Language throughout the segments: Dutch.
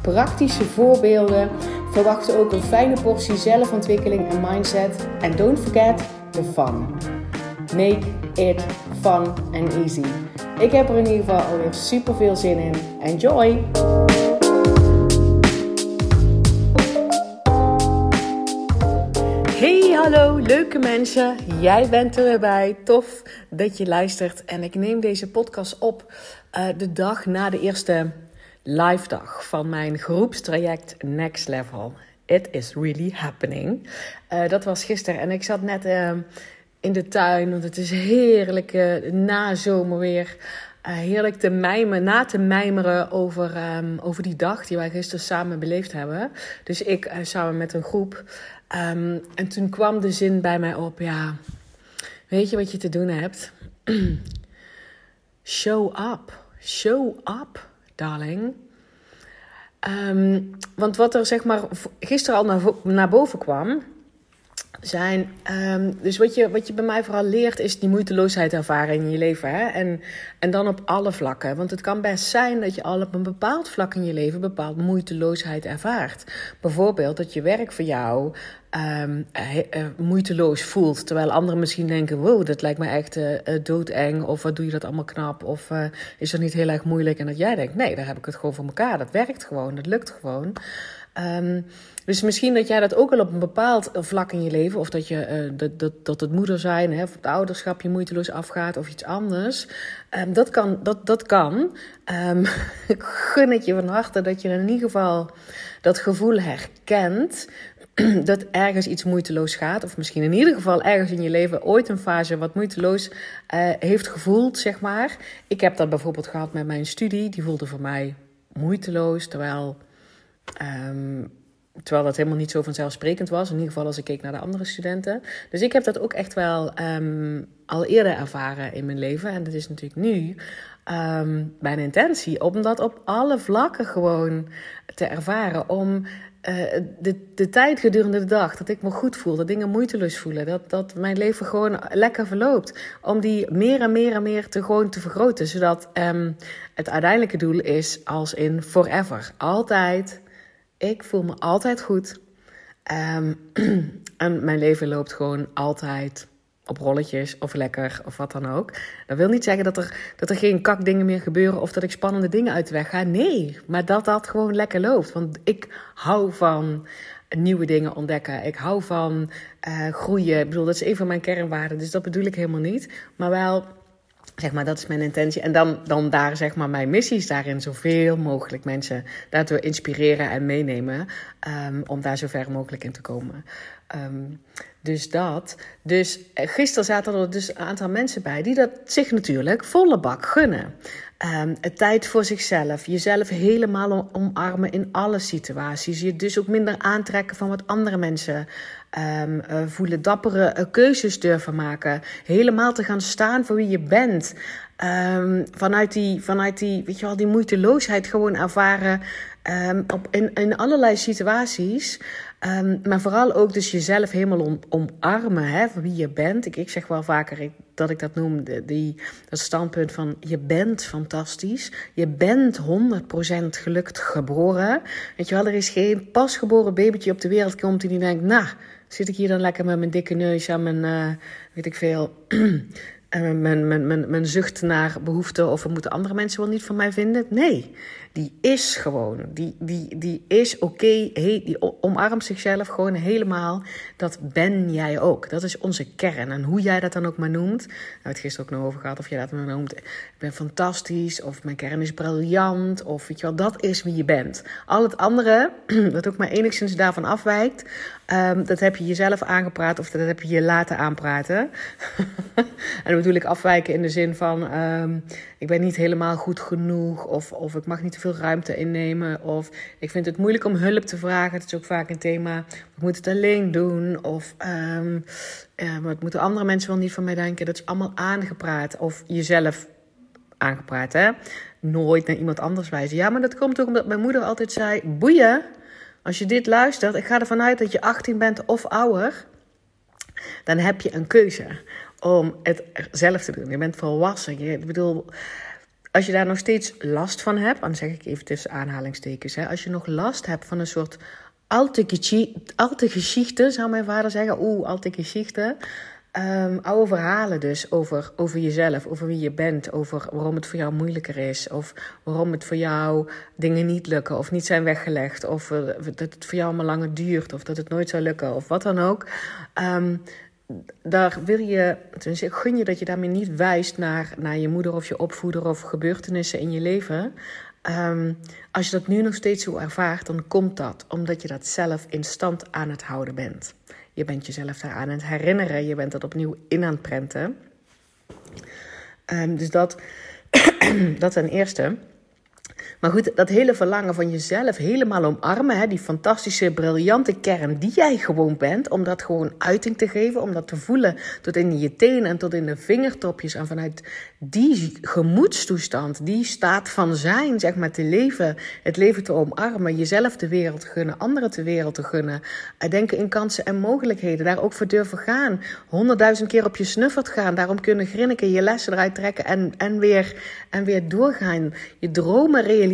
praktische voorbeelden. Verwacht ook een fijne portie zelfontwikkeling en mindset. En don't forget the fun. Make it fun and easy. Ik heb er in ieder geval alweer super veel zin in. Enjoy! Hey, hallo, leuke mensen. Jij bent er bij. Tof dat je luistert. En ik neem deze podcast op uh, de dag na de eerste live dag van mijn groepstraject Next Level. It is really happening. Uh, dat was gisteren en ik zat net uh, in de tuin, want het is heerlijk uh, na zomer weer. heerlijk te mijmeren, na te mijmeren over, um, over die dag die wij gisteren samen beleefd hebben. Dus ik samen met een groep. Um, en toen kwam de zin bij mij op, ja, weet je wat je te doen hebt? Show up. Show up, darling. Um, want wat er zeg maar gisteren al naar, naar boven kwam, zijn. Um, dus wat je, wat je bij mij vooral leert, is die moeiteloosheid ervaren in je leven. Hè? En, en dan op alle vlakken. Want het kan best zijn dat je al op een bepaald vlak in je leven bepaald moeiteloosheid ervaart. Bijvoorbeeld dat je werk voor jou um, uh, moeiteloos voelt. Terwijl anderen misschien denken: wow, dat lijkt me echt uh, doodeng. Of wat doe je dat allemaal knap? Of is dat niet heel erg moeilijk? En dat jij denkt: nee, daar heb ik het gewoon voor elkaar. Dat werkt gewoon, dat lukt gewoon. Um, dus misschien dat jij dat ook al op een bepaald vlak in je leven, of dat, je, dat, dat, dat het moeder zijn, hè, of het ouderschap je moeiteloos afgaat, of iets anders. Um, dat kan. Dat, dat kan. Ik gun het je van harte dat je in ieder geval dat gevoel herkent. Dat ergens iets moeiteloos gaat, of misschien in ieder geval ergens in je leven ooit een fase wat moeiteloos uh, heeft gevoeld, zeg maar. Ik heb dat bijvoorbeeld gehad met mijn studie, die voelde voor mij moeiteloos, terwijl Um, terwijl dat helemaal niet zo vanzelfsprekend was. In ieder geval als ik keek naar de andere studenten. Dus ik heb dat ook echt wel um, al eerder ervaren in mijn leven. En dat is natuurlijk nu mijn intentie. Om dat op alle vlakken gewoon te ervaren. Om uh, de, de tijd gedurende de dag, dat ik me goed voel, dat dingen moeiteloos voelen, dat, dat mijn leven gewoon lekker verloopt. Om die meer en meer en meer te gewoon te vergroten, zodat um, het uiteindelijke doel is als in forever. Altijd ik voel me altijd goed. Um, en mijn leven loopt gewoon altijd op rolletjes of lekker of wat dan ook. Dat wil niet zeggen dat er, dat er geen kakdingen meer gebeuren of dat ik spannende dingen uit de weg ga. Nee, maar dat dat gewoon lekker loopt. Want ik hou van nieuwe dingen ontdekken. Ik hou van uh, groeien. Ik bedoel, dat is een van mijn kernwaarden. Dus dat bedoel ik helemaal niet. Maar wel Zeg maar, dat is mijn intentie. En dan, dan daar, zeg maar, mijn missie is daarin zoveel mogelijk mensen daardoor inspireren en meenemen. Um, om daar zo ver mogelijk in te komen. Um, dus dat. Dus eh, gisteren zaten er dus een aantal mensen bij die dat zich natuurlijk volle bak gunnen. Um, tijd voor zichzelf, jezelf helemaal omarmen in alle situaties. Je dus ook minder aantrekken van wat andere mensen um, uh, voelen. Dappere uh, keuzes durven maken. Helemaal te gaan staan voor wie je bent. Vanuit, die, vanuit die, weet je wel, die moeiteloosheid gewoon ervaren. Um, op, in, allerlei situaties. Um, maar vooral ook dus jezelf helemaal om, omarmen hè, wie je bent. Ik, ik zeg wel vaker dat ik dat noem, de, die, dat standpunt van je bent fantastisch. Je bent 100% gelukt geboren. Weet je wel, er is geen pasgeboren babytje op de wereld komt die denkt, nou, zit ik hier dan lekker met mijn dikke neus aan mijn, uh, weet ik veel... En mijn, mijn, mijn, mijn zucht naar behoefte of moeten andere mensen wel niet van mij vinden. Nee, die is gewoon. Die, die, die is oké. Die omarmt zichzelf gewoon helemaal. Dat ben jij ook. Dat is onze kern. En hoe jij dat dan ook maar noemt. Hebben het gisteren ook nog over gehad of jij dat maar noemt. Ik ben fantastisch. Of mijn kern is briljant. Of weet je wel, dat is wie je bent. Al het andere, dat ook maar enigszins daarvan afwijkt. Um, dat heb je jezelf aangepraat of dat heb je je laten aanpraten. en bedoel ik afwijken in de zin van ehm, ik ben niet helemaal goed genoeg of, of ik mag niet te veel ruimte innemen of ik vind het moeilijk om hulp te vragen. Dat is ook vaak een thema. Ik moet het alleen doen of um, wat moeten andere mensen wel niet van mij denken. Dat is allemaal aangepraat of jezelf aangepraat hè. Nooit naar iemand anders wijzen. Ja, maar dat komt ook omdat mijn moeder altijd zei, boeien. Als je dit luistert, ik ga ervan uit dat je 18 bent of ouder dan heb je een keuze om het zelf te doen. Je bent volwassen. Je, ik bedoel, als je daar nog steeds last van hebt, dan zeg ik even tussen aanhalingstekens, hè, als je nog last hebt van een soort alte geschichte, zou mijn vader zeggen, oeh, alte geschichte. Um, oude verhalen dus over, over jezelf, over wie je bent, over waarom het voor jou moeilijker is, of waarom het voor jou dingen niet lukken of niet zijn weggelegd, of uh, dat het voor jou allemaal langer duurt, of dat het nooit zou lukken, of wat dan ook. Um, daar wil je, tenminste, gun je dat je daarmee niet wijst naar, naar je moeder of je opvoeder of gebeurtenissen in je leven. Um, als je dat nu nog steeds zo ervaart, dan komt dat omdat je dat zelf in stand aan het houden bent. Je bent jezelf daar aan het herinneren, je bent dat opnieuw in aan het prenten. Um, dus dat, dat ten eerste. Maar goed, dat hele verlangen van jezelf helemaal omarmen, hè, die fantastische, briljante kern die jij gewoon bent, om dat gewoon uiting te geven, om dat te voelen tot in je tenen en tot in de vingertopjes. En vanuit die gemoedstoestand, die staat van zijn, zeg maar, te leven, het leven te omarmen, jezelf de wereld te gunnen, anderen de wereld te gunnen, denken in kansen en mogelijkheden, daar ook voor durven gaan, honderdduizend keer op je snuffert gaan, daarom kunnen grinniken, je lessen eruit trekken en, en, weer, en weer doorgaan, je dromen realiseren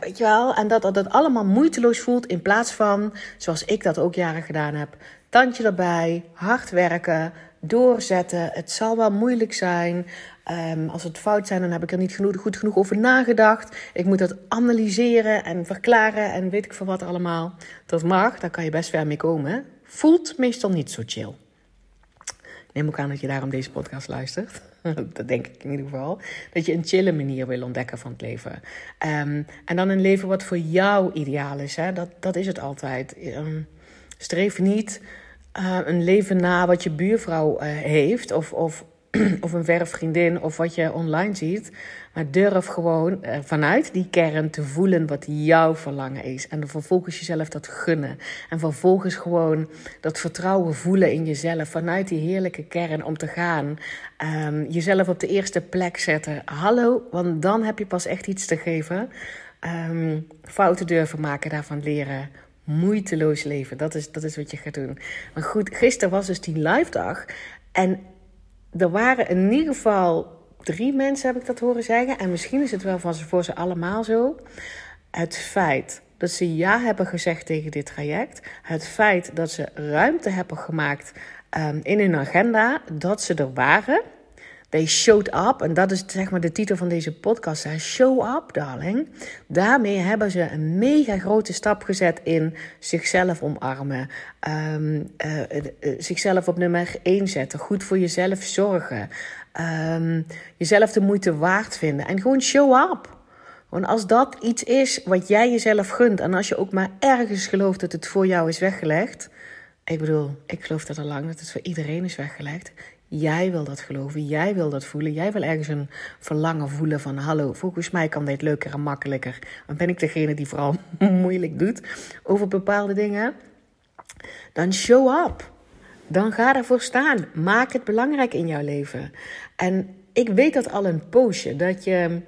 Weet je wel? En dat, dat allemaal moeiteloos voelt in plaats van, zoals ik dat ook jaren gedaan heb, tandje erbij, hard werken, doorzetten. Het zal wel moeilijk zijn. Um, als het fout zijn, dan heb ik er niet genoeg, goed genoeg over nagedacht. Ik moet dat analyseren en verklaren en weet ik veel wat allemaal. Dat mag, daar kan je best ver mee komen. Voelt meestal niet zo chill. neem ook aan dat je daarom deze podcast luistert. dat denk ik in ieder geval. Dat je een chille manier wil ontdekken van het leven. Ehm, en dan een leven wat voor jou ideaal is. Hè? Dat, dat is het altijd. Um, streef niet uh, een leven na wat je buurvrouw uh, heeft. Of, of of een verre vriendin of wat je online ziet. Maar durf gewoon uh, vanuit die kern te voelen wat jouw verlangen is. En vervolgens jezelf dat gunnen. En vervolgens gewoon dat vertrouwen voelen in jezelf. Vanuit die heerlijke kern om te gaan. Um, jezelf op de eerste plek zetten. Hallo, want dan heb je pas echt iets te geven. Um, fouten durven maken, daarvan leren moeiteloos leven. Dat is, dat is wat je gaat doen. Maar goed, gisteren was dus die live dag. En er waren in ieder geval drie mensen, heb ik dat horen zeggen. En misschien is het wel van ze, voor ze allemaal zo. Het feit dat ze ja hebben gezegd tegen dit traject. Het feit dat ze ruimte hebben gemaakt um, in hun agenda. Dat ze er waren. They showed up. En dat is zeg maar de titel van deze podcast. Show up, darling. Daarmee hebben ze een mega grote stap gezet in zichzelf omarmen. Um, uh, uh, zichzelf op nummer 1 zetten. Goed voor jezelf zorgen. Um, jezelf de moeite waard vinden. En gewoon show up. Want als dat iets is wat jij jezelf gunt. En als je ook maar ergens gelooft dat het voor jou is weggelegd. Ik bedoel, ik geloof dat al lang dat het voor iedereen is weggelegd. Jij wil dat geloven, jij wil dat voelen. Jij wil ergens een verlangen voelen van: hallo, volgens mij kan dit leuker en makkelijker. Dan ben ik degene die vooral moeilijk doet over bepaalde dingen. Dan show up. Dan ga ervoor staan. Maak het belangrijk in jouw leven. En ik weet dat al een poosje dat je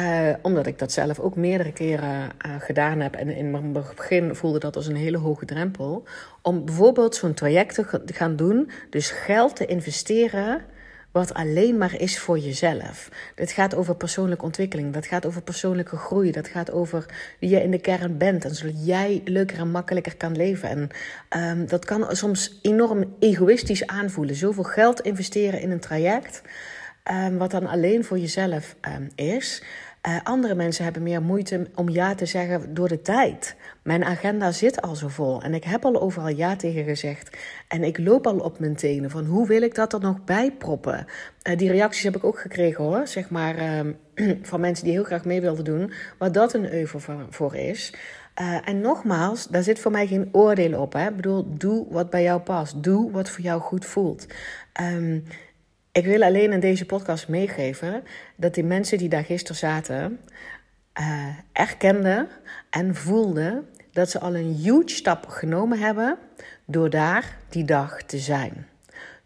uh, omdat ik dat zelf ook meerdere keren uh, gedaan heb. En in mijn begin voelde dat als een hele hoge drempel. Om bijvoorbeeld zo'n traject te gaan doen. Dus geld te investeren. Wat alleen maar is voor jezelf. Dit gaat over persoonlijke ontwikkeling. Dat gaat over persoonlijke groei. Dat gaat over wie je in de kern bent. En zodat jij leuker en makkelijker kan leven. En um, dat kan soms enorm egoïstisch aanvoelen. Zoveel geld investeren in een traject. Um, wat dan alleen voor jezelf um, is. Uh, andere mensen hebben meer moeite om ja te zeggen door de tijd. Mijn agenda zit al zo vol en ik heb al overal ja tegen gezegd. En ik loop al op mijn tenen van hoe wil ik dat er nog bij proppen? Uh, die reacties heb ik ook gekregen hoor, zeg maar, uh, van mensen die heel graag mee wilden doen. Wat dat een euvel voor, is. Uh, en nogmaals, daar zit voor mij geen oordeel op. Hè? Ik bedoel, doe wat bij jou past. Doe wat voor jou goed voelt. Um, ik wil alleen in deze podcast meegeven dat die mensen die daar gisteren zaten, uh, erkenden en voelden dat ze al een huge stap genomen hebben door daar die dag te zijn.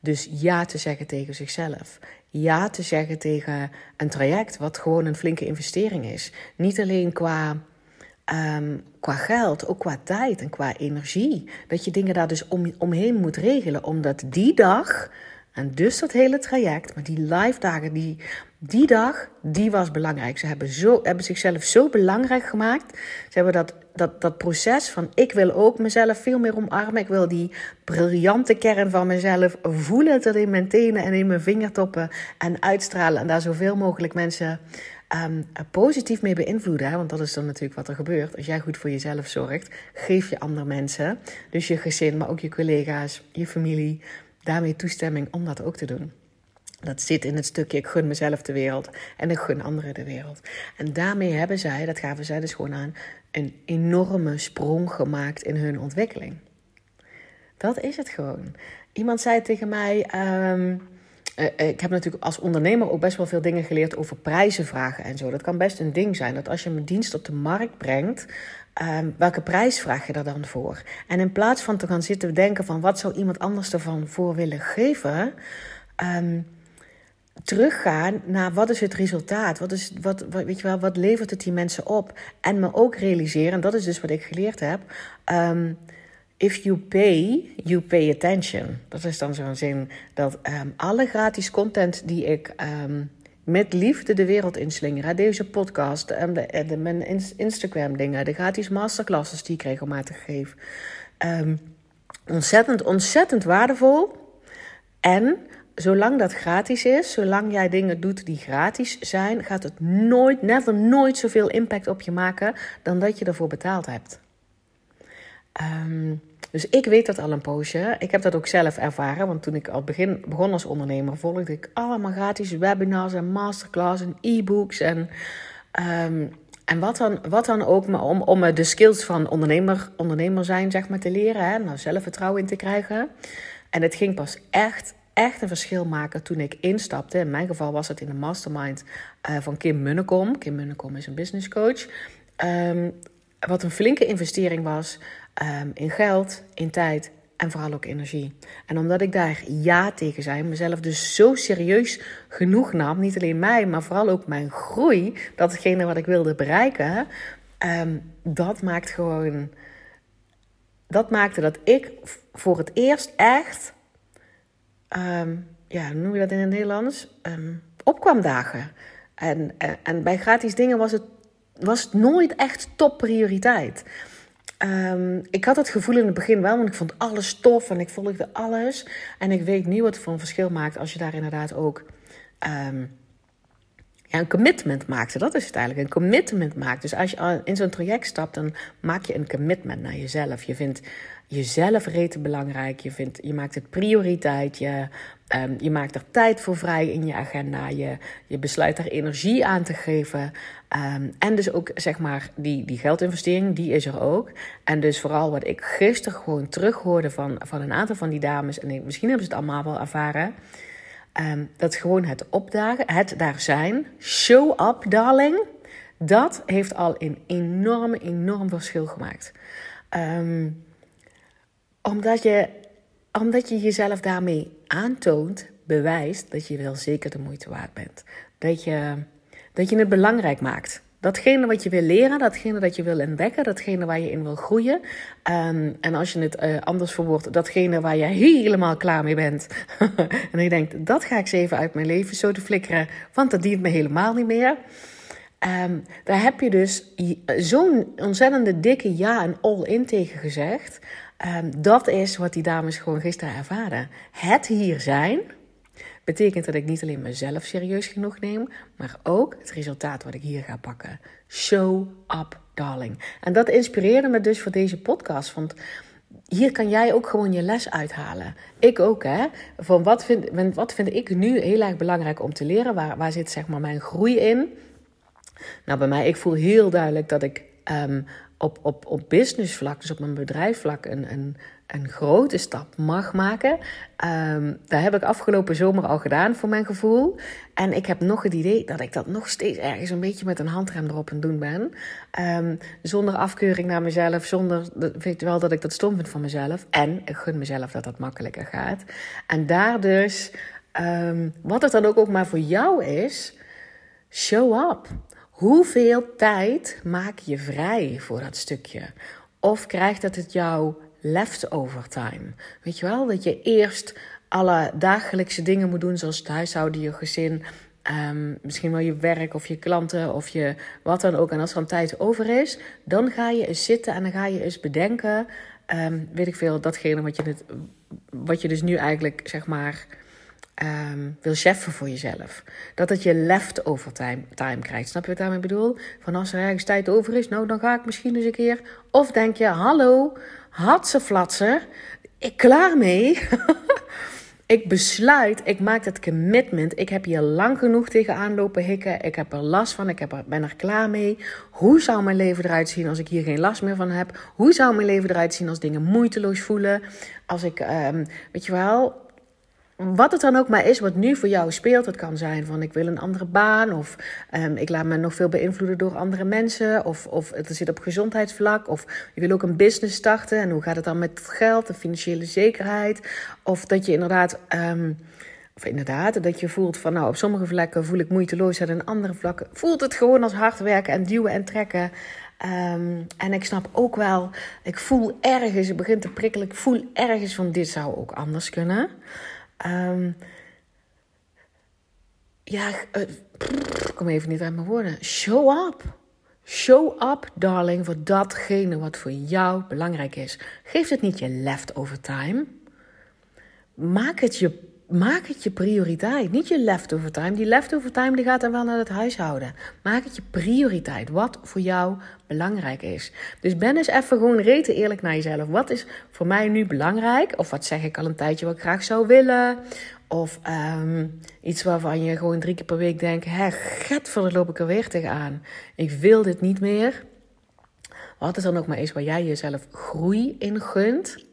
Dus ja te zeggen tegen zichzelf. Ja te zeggen tegen een traject wat gewoon een flinke investering is. Niet alleen qua, um, qua geld, ook qua tijd en qua energie. Dat je dingen daar dus om, omheen moet regelen, omdat die dag en dus dat hele traject, maar die live dagen, die, die dag, die was belangrijk. Ze hebben, zo, hebben zichzelf zo belangrijk gemaakt. Ze hebben dat, dat, dat proces van ik wil ook mezelf veel meer omarmen. Ik wil die briljante kern van mezelf voelen tot in mijn tenen en in mijn vingertoppen. En uitstralen en daar zoveel mogelijk mensen um, positief mee beïnvloeden. Want dat is dan natuurlijk wat er gebeurt. Als jij goed voor jezelf zorgt, geef je andere mensen, dus je gezin, maar ook je collega's, je familie, daarmee toestemming om dat ook te doen. Dat zit in het stukje ik gun mezelf de wereld en ik gun anderen de wereld. En daarmee hebben zij, dat gaven zij dus gewoon aan, een enorme sprong gemaakt in hun ontwikkeling. Dat is het gewoon. Iemand zei tegen mij. Um, ik heb natuurlijk als ondernemer ook best wel veel dingen geleerd over prijzen vragen en zo. Dat kan best een ding zijn. Dat als je een dienst op de markt brengt, Um, welke prijs vraag je daar dan voor? En in plaats van te gaan zitten denken van wat zou iemand anders ervan voor willen geven, um, teruggaan naar wat is het resultaat? Wat, is, wat, weet je wel, wat levert het die mensen op? En me ook realiseren, en dat is dus wat ik geleerd heb. Um, if you pay, you pay attention. Dat is dan zo'n zin dat alle gratis content die ik met liefde de wereld inslingeren. Deze podcast, en de, de, mijn Instagram dingen, de gratis masterclasses die ik regelmatig geef. Um, ontzettend, ontzettend waardevol. En zolang dat gratis is, zolang jij dingen doet die gratis zijn, gaat het nooit, never, nooit zoveel impact op je maken dan dat je ervoor betaald hebt. Um, dus ik weet dat al een poosje. Ik heb dat ook zelf ervaren. Want toen ik al begin, begon als ondernemer, volgde ik allemaal gratis webinars en masterclass en e-books. En, um, en wat, dan, wat dan ook, om, om de skills van ondernemer, ondernemer zijn zeg maar, te leren. Hè, nou, zelfvertrouwen in te krijgen. En het ging pas echt, echt een verschil maken toen ik instapte. In mijn geval was het in de mastermind uh, van Kim Munnekom. Kim Munnekom is een business coach. Um, wat een flinke investering was. Um, in geld, in tijd en vooral ook energie. En omdat ik daar ja tegen zei, mezelf dus zo serieus genoeg nam, niet alleen mij, maar vooral ook mijn groei, datgene wat ik wilde bereiken, um, dat maakt gewoon. Dat maakte dat ik voor het eerst echt, um, ja, hoe noem je dat in het Nederlands? Um, opkwam dagen. En, en, bij gratis dingen was het, was het nooit echt topprioriteit. Um, ik had het gevoel in het begin wel, want ik vond alles tof en ik volgde alles. En ik weet nu wat voor een verschil maakt als je daar inderdaad ook um, ja, een commitment maakt. Dat is het eigenlijk, een commitment maakt. Dus als je in zo'n traject stapt, dan maak je een commitment naar jezelf. Je vindt jezelf rete belangrijk. Je, vindt, je maakt het prioriteit. Je, um, je maakt er tijd voor vrij in je agenda. Je, je besluit er energie aan te geven. Um, en dus ook, zeg maar, die, die geldinvestering, die is er ook. En dus vooral wat ik gisteren gewoon terughoorde van, van een aantal van die dames... en misschien hebben ze het allemaal wel ervaren... Um, dat gewoon het opdagen, het daar zijn, show up, darling... dat heeft al een enorm, enorm verschil gemaakt. Omdat je, omdat je jezelf daarmee aantoont, bewijst dat je wel zeker de moeite waard bent. Dat je, dat je het belangrijk maakt. Datgene wat je wil leren, datgene dat je wil ontdekken, datgene waar je in wil groeien. Um, en als je het uh, anders verwoordt, datgene waar je helemaal klaar mee bent. en je denkt, dat ga ik eens even uit mijn leven zo te flikkeren, want dat dient me helemaal niet meer. Um, daar heb je dus zo'n ontzettende dikke ja en all-in tegen gezegd. Um, dat is wat die dames gewoon gisteren ervaren. Het hier zijn betekent dat ik niet alleen mezelf serieus genoeg neem, maar ook het resultaat wat ik hier ga pakken. Show up, darling. En dat inspireerde me dus voor deze podcast. Want hier kan jij ook gewoon je les uithalen. Ik ook, hè. Van wat vind, wat vind ik nu heel erg belangrijk om te leren? Waar, waar zit zeg maar mijn groei in? Nou, bij mij, ik voel heel duidelijk dat ik ehm, op, op, op businessvlak, dus op mijn bedrijfsvlak, een, een, een grote stap mag maken. Um, daar heb ik afgelopen zomer al gedaan voor mijn gevoel. En ik heb nog het idee dat ik dat nog steeds ergens een beetje met een handrem erop aan doen ben. Um, zonder afkeuring naar mezelf, zonder, weet wel dat ik dat stom vind van mezelf. En ik gun mezelf dat dat makkelijker gaat. En daar dus, um, wat het dan ook, ook maar voor jou is, show up. Hoeveel tijd maak je vrij voor dat stukje? Of krijgt het het jou leftover time? Weet je wel, dat je eerst alle dagelijkse dingen moet doen, zoals het huishouden, je gezin, um, misschien wel je werk of je klanten of je wat dan ook. En als er een tijd over is, dan ga je eens zitten en dan ga je eens bedenken, um, weet ik veel, datgene wat je, het, wat je dus nu eigenlijk zeg maar um, wil cheffen voor jezelf. Dat het je leftover time, time krijgt. Snap je wat ik daarmee bedoel? Van als er ergens tijd over is, nou dan ga ik misschien eens een keer. Of denk je, hallo, had ze flatsen, ik klaar mee. ik besluit, ik maak het commitment. Ik heb hier lang genoeg tegenaan lopen hikken. Ik heb er last van, ik heb er, ben er klaar mee. Hoe zou mijn leven eruit zien als ik hier geen last meer van heb? Hoe zou mijn leven eruit zien als dingen moeiteloos voelen? Als ik, um, weet je wel, wat het dan ook maar is wat nu voor jou speelt. Het kan zijn van ik wil een andere baan. Of um, ik laat me nog veel beïnvloeden door andere mensen. Of, of het zit op gezondheidsvlak. Of je wil ook een business starten. En hoe gaat het dan met het geld, de financiële zekerheid? Of dat je inderdaad... Um, of inderdaad, dat je voelt van nou op sommige vlakken voel ik moeiteloosheid. En andere vlakken voelt het gewoon als hard werken en duwen en trekken. Um, en ik snap ook wel, ik voel ergens, het begint te prikkelen. Ik voel ergens van dit zou ook anders kunnen. Um, ja, uh, ik kom even niet uit mijn woorden. Show up. Show up, darling, voor datgene wat voor jou belangrijk is. Geef het niet je leftover time. Maak het je maak het je prioriteit. Niet je leftover time. Die leftover time die gaat dan wel naar het huishouden. Maak het je prioriteit. Wat voor jou belangrijk is. Dus ben eens even gewoon rete eerlijk naar jezelf. Wat is voor mij nu belangrijk? Of wat zeg ik al een tijdje wat ik graag zou willen? Of um, iets waarvan je gewoon drie keer per week denkt: hé, getver, loop ik er weer tegenaan. Ik wil dit niet meer. Wat is dan ook maar eens waar jij jezelf groei in gunt?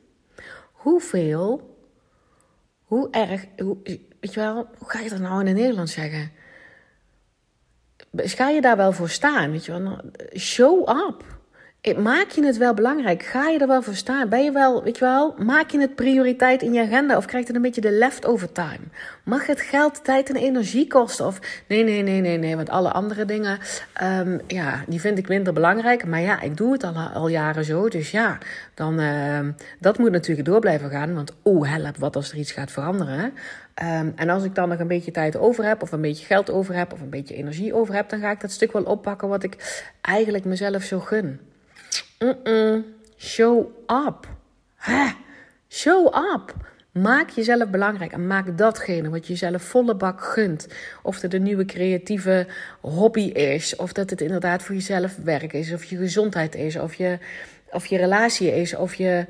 Hoeveel hoe erg, hoe, weet je wel, hoe ga je dat nou in het Nederlands zeggen? Ga je daar wel voor staan? Weet je wel? Nou, show up. Maak je het wel belangrijk? Ga je er wel voor staan? Ben je wel, weet je wel, maak je het prioriteit in je agenda of krijgt het een beetje de leftover time? Mag het geld, tijd en energie kosten? Of nee, nee, nee, nee, nee, want alle andere dingen, um, ja, die vind ik minder belangrijk. Maar ja, ik doe het al, al jaren zo, dus ja, dan, uh, dat moet natuurlijk door blijven gaan. Want oh, help, wat als er iets gaat veranderen? Um, en als ik dan nog een beetje tijd over heb, of een beetje geld over heb, of een beetje energie over heb, dan ga ik dat stuk wel oppakken wat ik eigenlijk mezelf zo gun. Show up. Show up. Maak jezelf belangrijk en maak datgene wat je jezelf volle bak gunt. Of het een nieuwe creatieve hobby is, of dat het inderdaad voor jezelf werk is, of je gezondheid is, of je, of je relatie is, of je,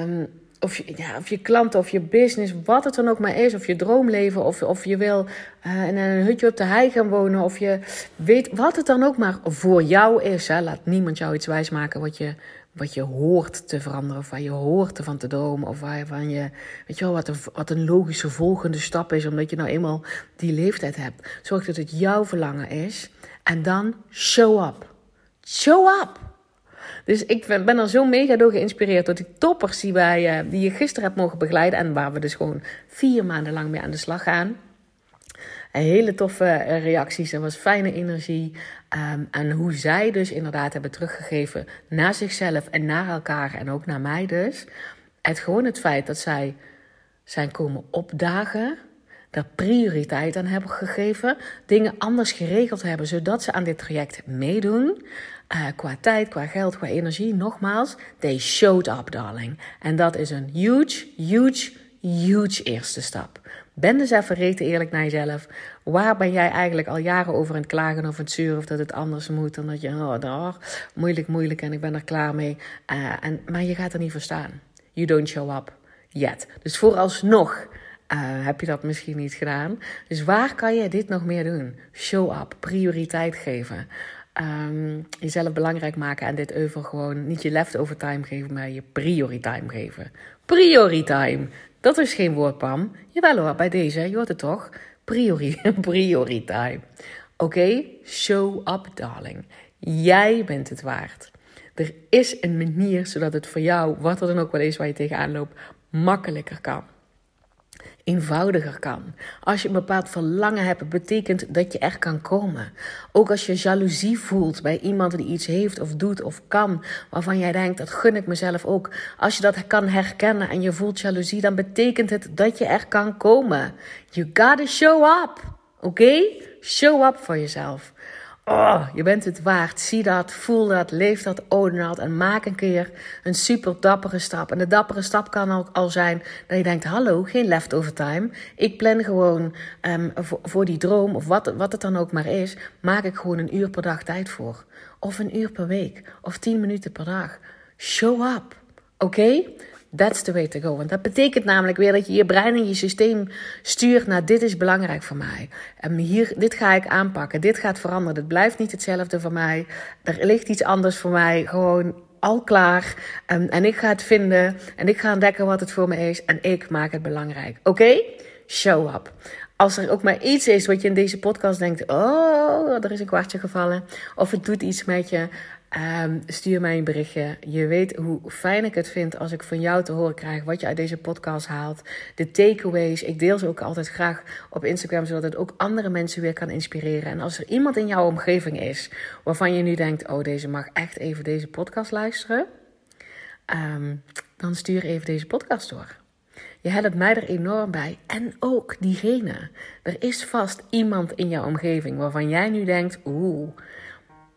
um, of, je, ja, of je klanten, of je business, wat het dan ook maar is, of je droomleven, of, of je wil uh, in een hutje op de hei gaan wonen, of je weet wat het dan ook maar voor jou is. Hè. Laat niemand jou iets wijsmaken wat je, wat je hoort te veranderen, of waar je hoort van te dromen, of waarvan je, weet je wel, wat een, wat een logische volgende stap is, omdat je nou eenmaal die leeftijd hebt. Zorg dat het jouw verlangen is, en dan show up. Show up! Dus ik ben er zo mega door geïnspireerd door die toppers die, wij, die je gisteren hebt mogen begeleiden. En waar we dus gewoon vier maanden lang mee aan de slag gaan. Hele toffe eh, reacties. Er was fijne energie. Um, en hoe zij dus inderdaad hebben teruggegeven naar zichzelf en naar elkaar. En ook naar mij dus. Het gewoon het feit dat zij zijn komen opdagen daar prioriteit aan hebben gegeven, dingen anders geregeld hebben, zodat ze aan dit traject meedoen. Uh, qua tijd, qua geld, qua energie, nogmaals, they showed up, darling. En dat is een huge, huge, huge eerste stap. Ben dus even rete eerlijk naar jezelf. Waar ben jij eigenlijk al jaren over aan het klagen of het zuren of dat het anders moet? Dan dat je, oh, moeilijk, moeilijk en ik ben er klaar mee. Uh, en, maar je gaat er niet voor staan. You don't show up yet. Dus vooralsnog uh, heb je dat misschien niet gedaan. Dus waar kan je dit nog meer doen? Show up, prioriteit geven. ehm, jezelf belangrijk maken en dit over gewoon niet je leftover time geven, maar je prioritime geven. Prioritime. Dat is geen woord, Pam. Jawel hoor, bij deze, je hoort het toch? Priori. Oké, show up, darling. Jij bent het waard. Er is een manier zodat het voor jou, wat er dan ook wel is waar je tegenaan loopt, makkelijker kan. Eenvoudiger kan. Als je een bepaald verlangen hebt, betekent dat je er kan komen. Ook als je jaloezie voelt bij iemand die iets heeft of doet of kan, waarvan jij denkt dat gun ik mezelf ook. Als je dat kan herkennen en je voelt jaloezie, dan betekent het dat je er kan komen. You gotta show up. Oké? Show up voor jezelf. Oh, je bent het waard. Zie dat, voel dat, leef dat, own dat. En maak een keer een super dappere stap. En de dappere stap kan ook al zijn dat je denkt: hallo, geen leftover time. Ik plan gewoon voor, voor, die droom, of wat, wat het dan ook maar is, maak ik gewoon een uur per dag tijd voor. Of een uur per week, of tien minuten per dag. Show up. Oké? That's the way to go. Want dat betekent namelijk weer dat je je brein en je systeem stuurt naar dit is belangrijk voor mij. En hier, dit ga ik aanpakken. Dit gaat veranderen. Het blijft niet hetzelfde voor mij. Er ligt iets anders voor mij. Gewoon al klaar. En, en ik ga het vinden. En ik ga ontdekken wat het voor me is. En ik maak het belangrijk. Oké? Show up. Als er ook maar iets is wat je in deze podcast denkt: oh, er is een kwartje gevallen. Of het doet iets met je. Um, stuur mij een berichtje. Je weet hoe fijn ik het vind als ik van jou te horen krijg wat je uit deze podcast haalt. De takeaways. Ik deel ze ook altijd graag op Instagram, zodat het ook andere mensen weer kan inspireren. En als er iemand in jouw omgeving is waarvan je nu denkt: oh, deze mag echt even deze podcast luisteren. Um, dan stuur even deze podcast door. Je helpt mij er enorm bij. En ook diegene. Er is vast iemand in jouw omgeving waarvan jij nu denkt: oeh,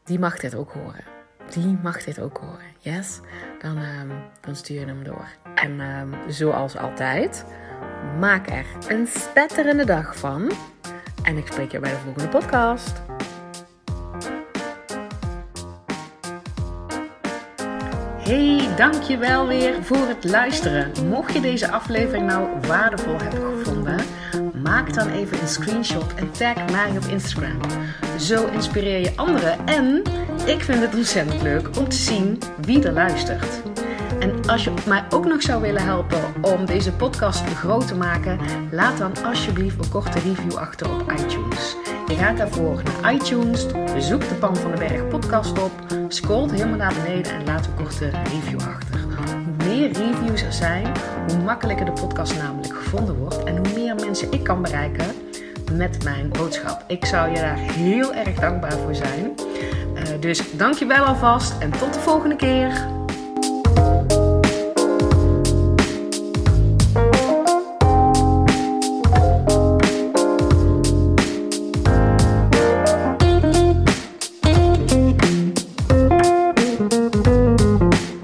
die mag dit ook horen die mag dit ook horen. Yes? Dan, um, dan stuur je hem door. En um, zoals altijd, maak er een spetterende dag van. En ik spreek je bij de volgende podcast. Hey, dankjewel weer voor het luisteren. Mocht je deze aflevering nou waardevol hebben gevonden, maak dan even een screenshot en tag mij op Instagram. Zo inspireer je anderen en ik vind het ontzettend leuk om te zien wie er luistert. En als je mij ook nog zou willen helpen om deze podcast groot te maken, laat dan alsjeblieft een korte review achter op iTunes. Je gaat daarvoor naar iTunes, zoek de Pan van de Berg podcast op, scrolt helemaal naar beneden en laat een korte review achter. Hoe meer reviews er zijn, hoe makkelijker de podcast namelijk gevonden wordt en hoe meer mensen ik kan bereiken met mijn boodschap. Ik zou je daar heel erg dankbaar voor zijn. Dus dankjewel alvast en tot de volgende keer.